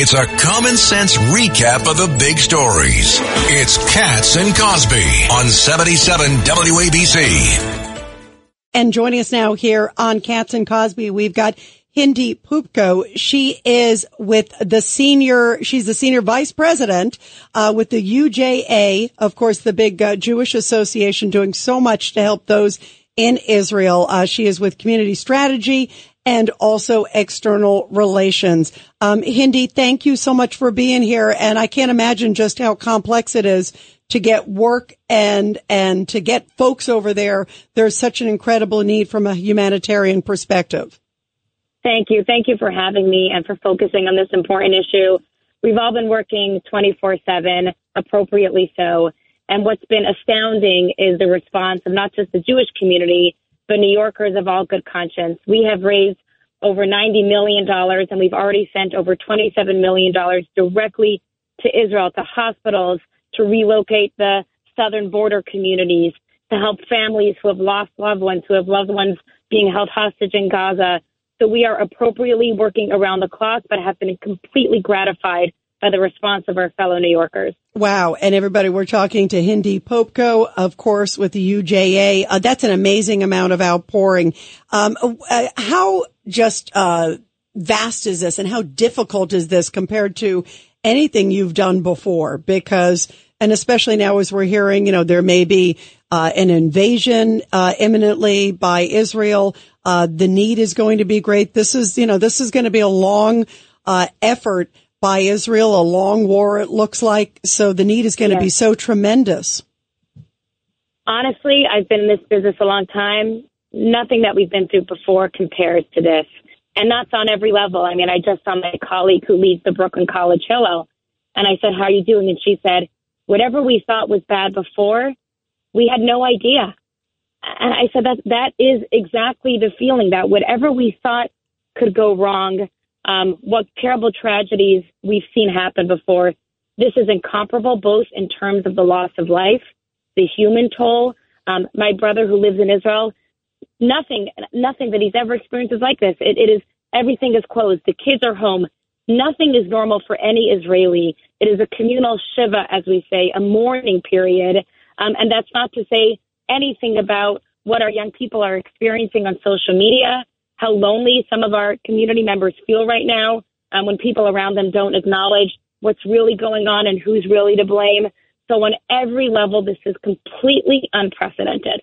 It's a common sense recap of the big stories. It's Cats and Cosby on 77 WABC. And joining us now here on Cats and Cosby, we've got Hindy Poupko. She is with the senior, she's the senior vice president uh, with the UJA, of course, the big uh, Jewish association doing so much to help those in Israel. Uh, she is with community strategy and also external relations. Um, Hindy, thank you so much for being here. And I can't imagine just how complex it is to get work and, and to get folks over there. There's such an incredible need from a humanitarian perspective. Thank you. Thank you for having me and for focusing on this important issue. We've all been working 24 7, appropriately so. And what's been astounding is the response of not just the Jewish community, but New Yorkers of all good conscience. We have raised over $90 million and we've already sent over $27 million directly to Israel, to hospitals, to relocate the southern border communities, to help families who have lost loved ones, who have loved ones being held hostage in Gaza. So we are appropriately working around the clock, but have been completely gratified by the response of our fellow New Yorkers. Wow. And everybody, we're talking to Hindy Poupko, of course, with the UJA. Uh, that's an amazing amount of outpouring. Um, uh, how just, uh, vast is this and how difficult is this compared to anything you've done before? Because, and especially now as we're hearing, you know, there may be, uh, an invasion, uh, imminently by Israel. Uh, the need is going to be great. This is, you know, this is going to be a long, effort by Israel, a long war, it looks like. So the need is going yes. to be so tremendous. Honestly, I've been in this business a long time. Nothing that we've been through before compares to this. And that's on every level. I mean, I just saw my colleague who leads the Brooklyn College Hillel, and I said, How are you doing? And she said, Whatever we thought was bad before, we had no idea. And I said, That, that is exactly the feeling that whatever we thought could go wrong, um, what terrible tragedies we've seen happen before. This is incomparable, both in terms of the loss of life, the human toll. Um, my brother who lives in Israel, nothing, nothing that he's ever experienced is like this. It, it is everything is closed. The kids are home. Nothing is normal for any Israeli. It is a communal shiva, as we say, a mourning period. Um, and that's not to say anything about what our young people are experiencing on social media how lonely some of our community members feel right now um, when people around them don't acknowledge what's really going on and who's really to blame. So, on every level, this is completely unprecedented.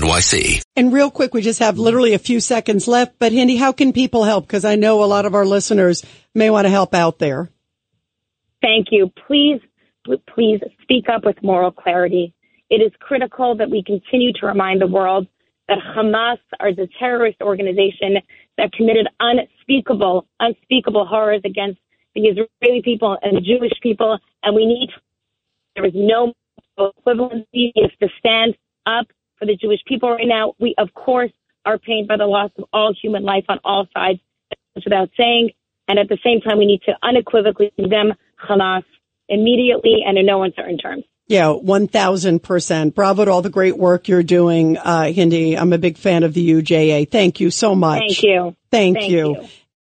NYC. And real quick, we just have literally a few seconds left, but Hindy, how can people help? Because I know a lot of our listeners may want to help out there. Thank you. Please, please speak up with moral clarity. It is critical that we continue to remind the world that Hamas are the terrorist organization that committed unspeakable, unspeakable horrors against the Israeli people and the Jewish people. And we need, there is no equivalency. We have to stand up for the Jewish people right now. We, of course, are pained by the loss of all human life on all sides, without saying. And at the same time, we need to unequivocally condemn Hamas immediately and in no uncertain terms. Yeah, 1000%. Bravo to all the great work you're doing, uh, Hindy. I'm a big fan of the UJA. Thank you so much. Thank you. Thank, Thank you. you.